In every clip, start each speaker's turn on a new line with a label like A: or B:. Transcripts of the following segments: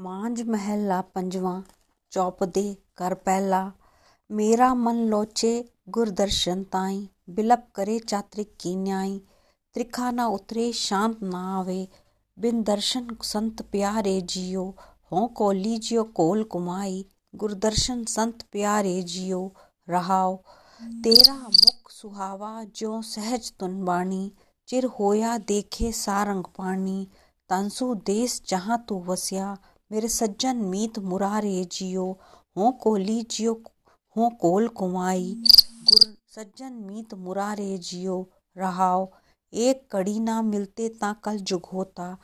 A: ਮਾਂਝ ਮਹਿਲਾ ਪੰਜਵਾਂ ਚੌਪਦੇ ਕਰ ਪਹਿਲਾ ਮੇਰਾ ਮਨ ਲੋਚੇ ਗੁਰਦਰਸ਼ਨ ਤਾਈ ਬਿਲਪ ਕਰੇ ਚਾਤ੍ਰਿਕ ਕੀ ਨਿਆਈ ਤ੍ਰਿਖਾ ਨਾ ਉਤਰੇ ਸ਼ਾਂਤ ਨਾ ਆਵੇ ਬਿਨ ਦਰਸ਼ਨ ਸੰਤ ਪਿਆਰੇ ਜੀਓ ਹੋਂ ਕੋ ਲੀਜਿਓ ਕੋਲ ਕੁਮਾਈ ਗੁਰਦਰਸ਼ਨ ਸੰਤ ਪਿਆਰੇ ਜੀਓ ਰਹਾਓ ਤੇਰਾ ਮੁਖ ਸੁਹਾਵਾ ਜੋ ਸਹਿਜ ਤੁਨ ਬਾਣੀ ਚਿਰ ਹੋਇਆ ਦੇਖੇ ਸਾਰੰਗ ਪਾਣੀ ਤਨਸੂ ਦੇਸ ਜਹਾਂ ਤੂੰ ਵਸਿਆ मेरे सज्जन मीत मुरारे जियो, हो कोली जियो, हो कोल कुमाई। गुर सज्जन मीत मुरारे जियो, रहाओ, एक कड़ी ना मिलते ता कल जुग होता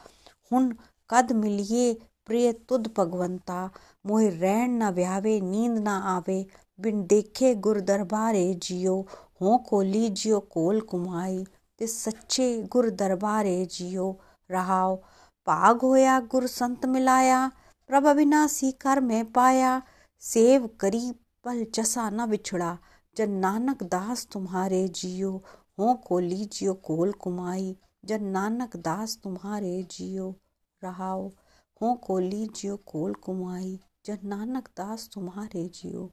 A: हुन कद मिलिए प्रिय तुद भगवंता। मोहे रैन ना ब्यावे, नींद ना आवे। बिन देखे गुर दरबारे जियो, हो कोली जियो, कोल कुमाई। ते सच्चे गुर दरबारे जियो, रहाओ भाग होया, गुर संत मिलाया, प्रभ अविनाशी कर में पाया। सेव करी पल जसा न बिछड़ा, जन नानक दास तुम्हारे जियो, हो को लीजियो कोल कुमाई। जन नानक दास तुम्हारे जियो रहाओ, हो को लीजियो कोल कुमाई। जन नानक दास तुम्हारे जियो।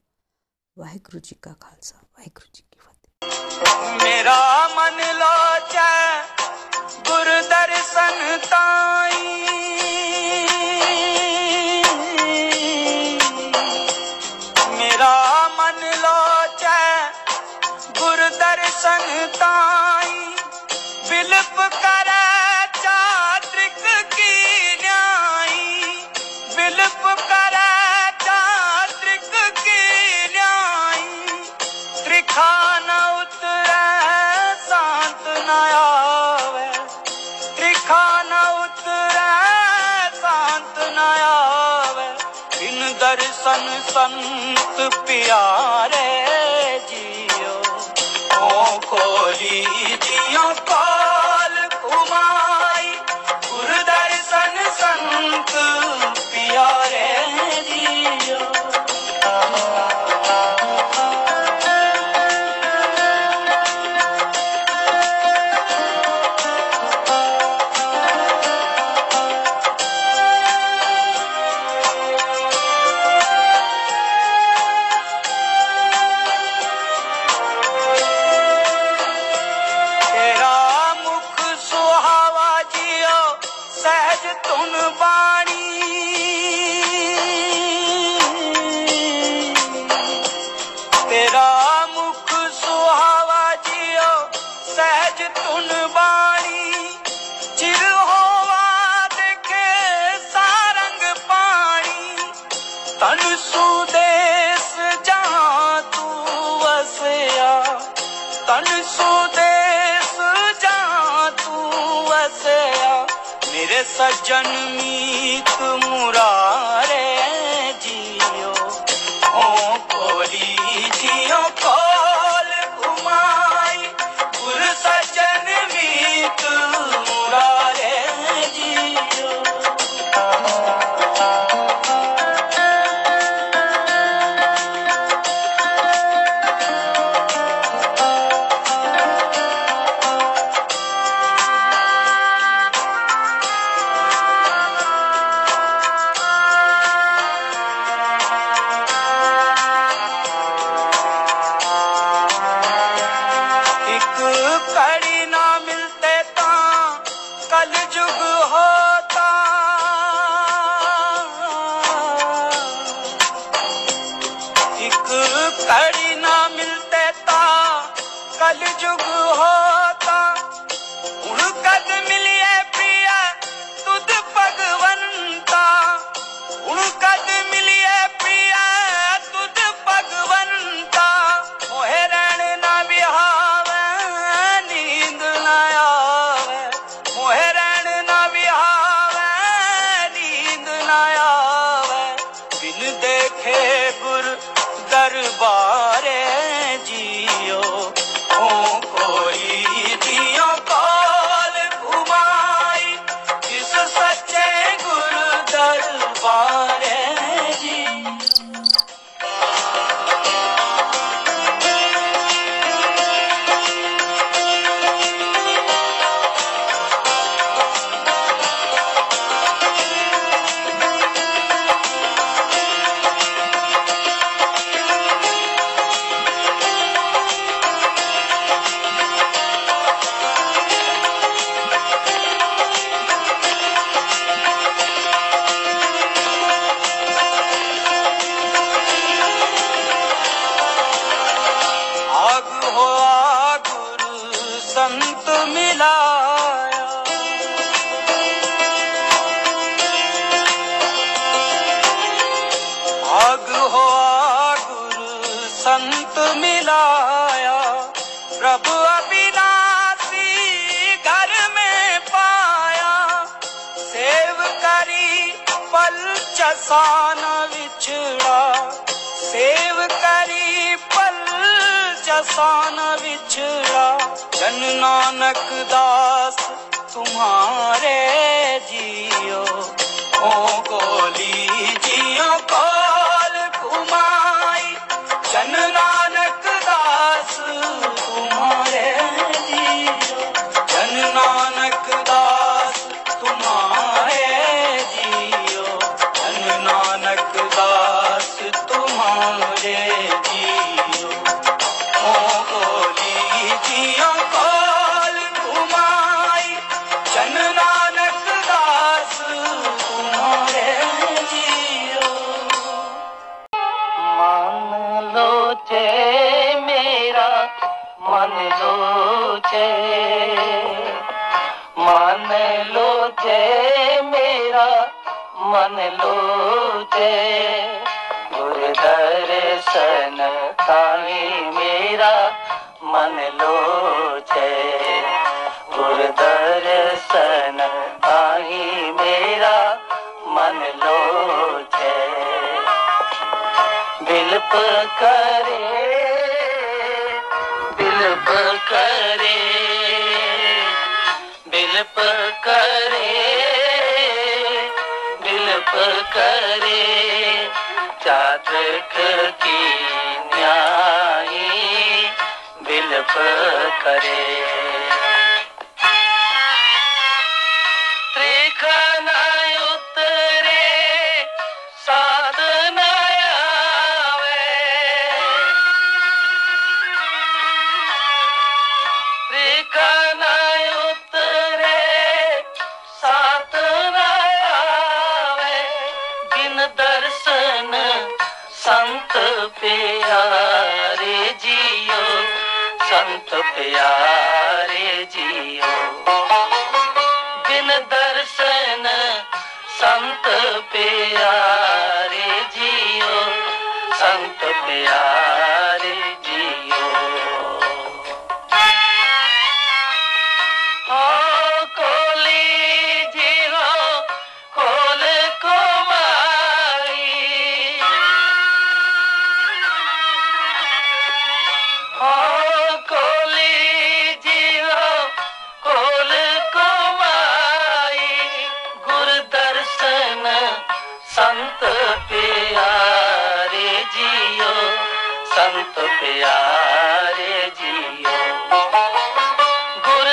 A: वाहिगुरु जी का खालसा, वाहिगुरु जी की फतेह
B: मेरा मन लोचा गुरु दर्शन ताई संताई विलप कर चात्रिक दर्शन संत प्यारे खोली दियो ਗੁਣ ਬਾਣੀ। ਤੇਰਾ ਮੁਖ ਸੁਹਾਵਾ ਜਿਉ, ਸਹਿਜ ਤੁਨ ਬਾਣੀ। ਚਿਰ ਹੋਵਾ ਦੇਖੇ ਸਾਰੰਗ ਪਾਣੀ। ਤਨ ਸੁਦੇਸ ਜਹਾਂ ਤੂੰ ਵਸਿਆ ਤਨ ਸੁਦੇਸ सज्जन मीत मुरारे करी पल चसान विछड़ा सेव करी पल चसान विछड़ा जन नानक दास तुम्हारे जियो। ओ गोली
C: मन लो चे गुरु दर्शन ताई मेरा मन लो चे गुरु दर्शन आई मेरा मन लो चे बिलप करे बिलप करे बिलप करे। बिलप करे चातक की न्यायी विलप करे। संत प्यारे जियो संत प्यारे जियो बिन दर्शन संत प्यारे जियो संत प्यारे हो कोली जियो कोल कुमाई गुर दर्शन संत प्यारे जियो संत प्यारे जियो। गुर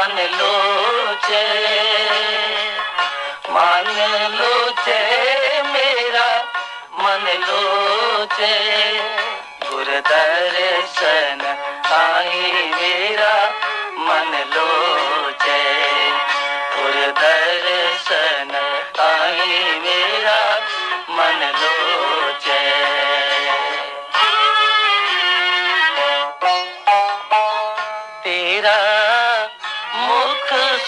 C: मन लोचे मन लोचे मेरा मन लोचे गुर दर्शन आई, मेरा मन लोचे गुर दर्शन आई, मेरा मन लोचे तेरा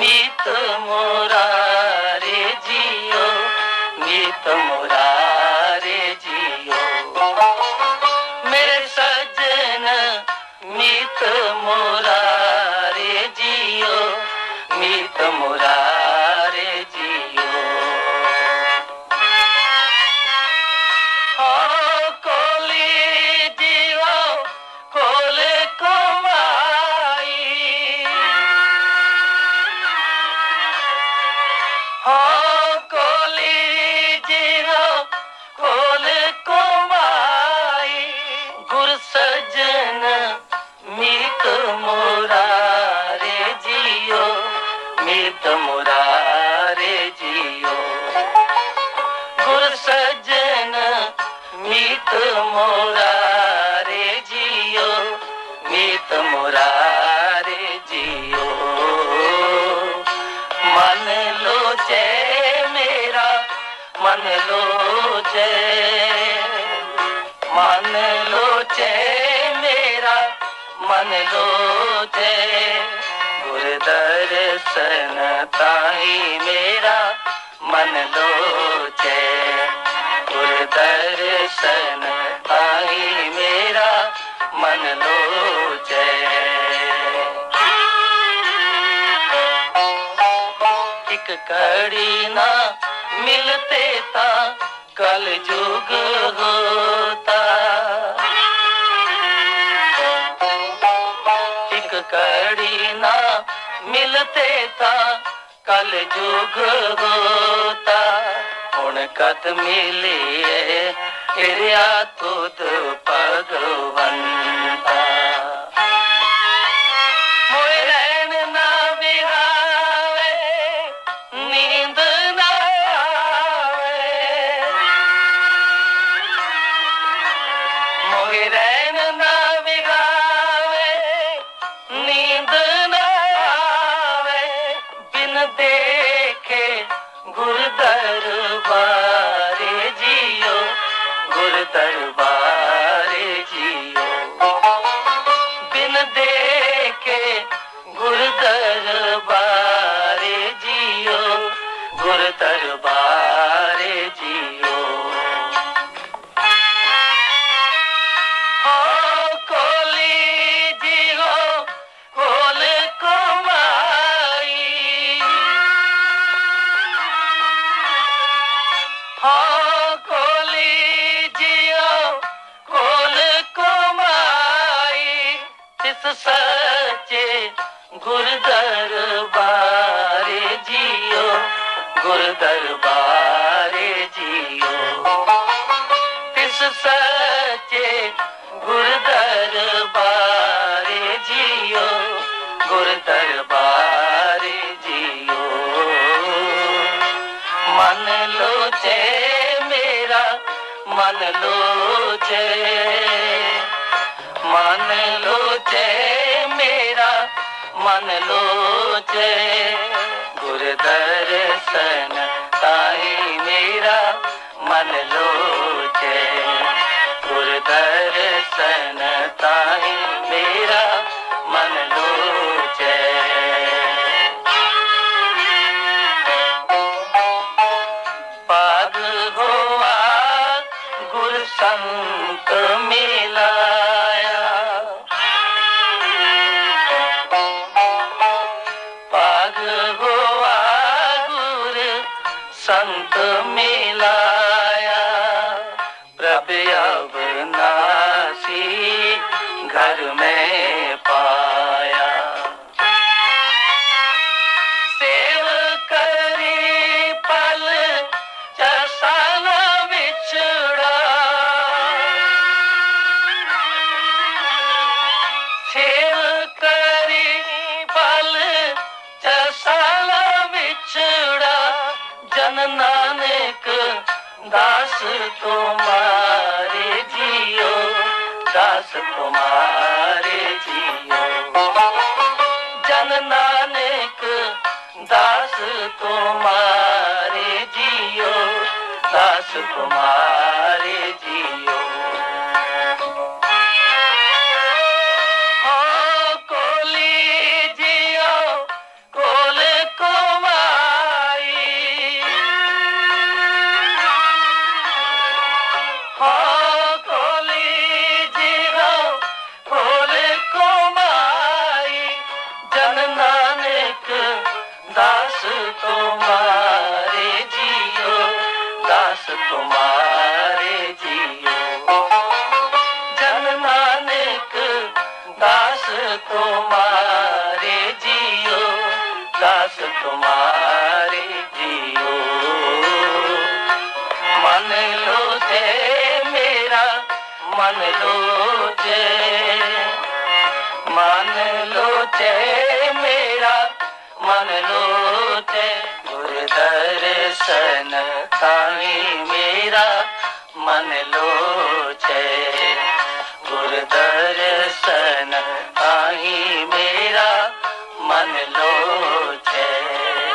C: मीत मुरारे जियो मीत मुरारे मुरारे जियो, मीत मुरारे जियो। मन लो जय मेरा, मन लो मन लो मेरा, मन लो मेरा, मन लो गुर दर्शन ताई मेरा मन लो जय एक कड़ी ना मिलते ता कल जुग होता। एक कड़ी ना मिलते ता कल जुग होता। ਹੁਣ ਕਦ ਮਿਲੀਏ? ਤੇਰੇ ਆ ਤੋਦ ਭਗਵਾਨ comentário ਤਿਸ ਸੱਚੇ ਗੁਰ ਦਰਬਾਰੇ ਜੀਓ ਗੁਰ ਦਰਬਾਰੇ ਜੀਓ। ਤਿਸ ਸੱਚੇ ਗੁਰ ਦਰਬਾਰੇ ਜੀਓ ਗੁਰ ਦਰਬਾਰੇ ਜੀਓ। ਮਨ ਲੋਚੇ ਮੇਰਾ, ਮਨ ਲੋਚੇ मन लो चे मेरा, मन लो जय गुरुदर्शन ताई मेरा, मन लो जय गुरुदर्शन ताई मेरा, मन लो चे पाग हुआ गुरु संत मिलाया। प्रभु नासी घर में जन नानक दास तुम्हारे जियो दास तुम्हारे जियो जन नानक दास तुम्हारे जियो दास तुम्हारे जियो मन लोचे मन लोचे, मेरा मन लोचे। गुरुदर्शन साई मेरा मन लोचे। गुरुदर्शन साई मेरा मन लोचे।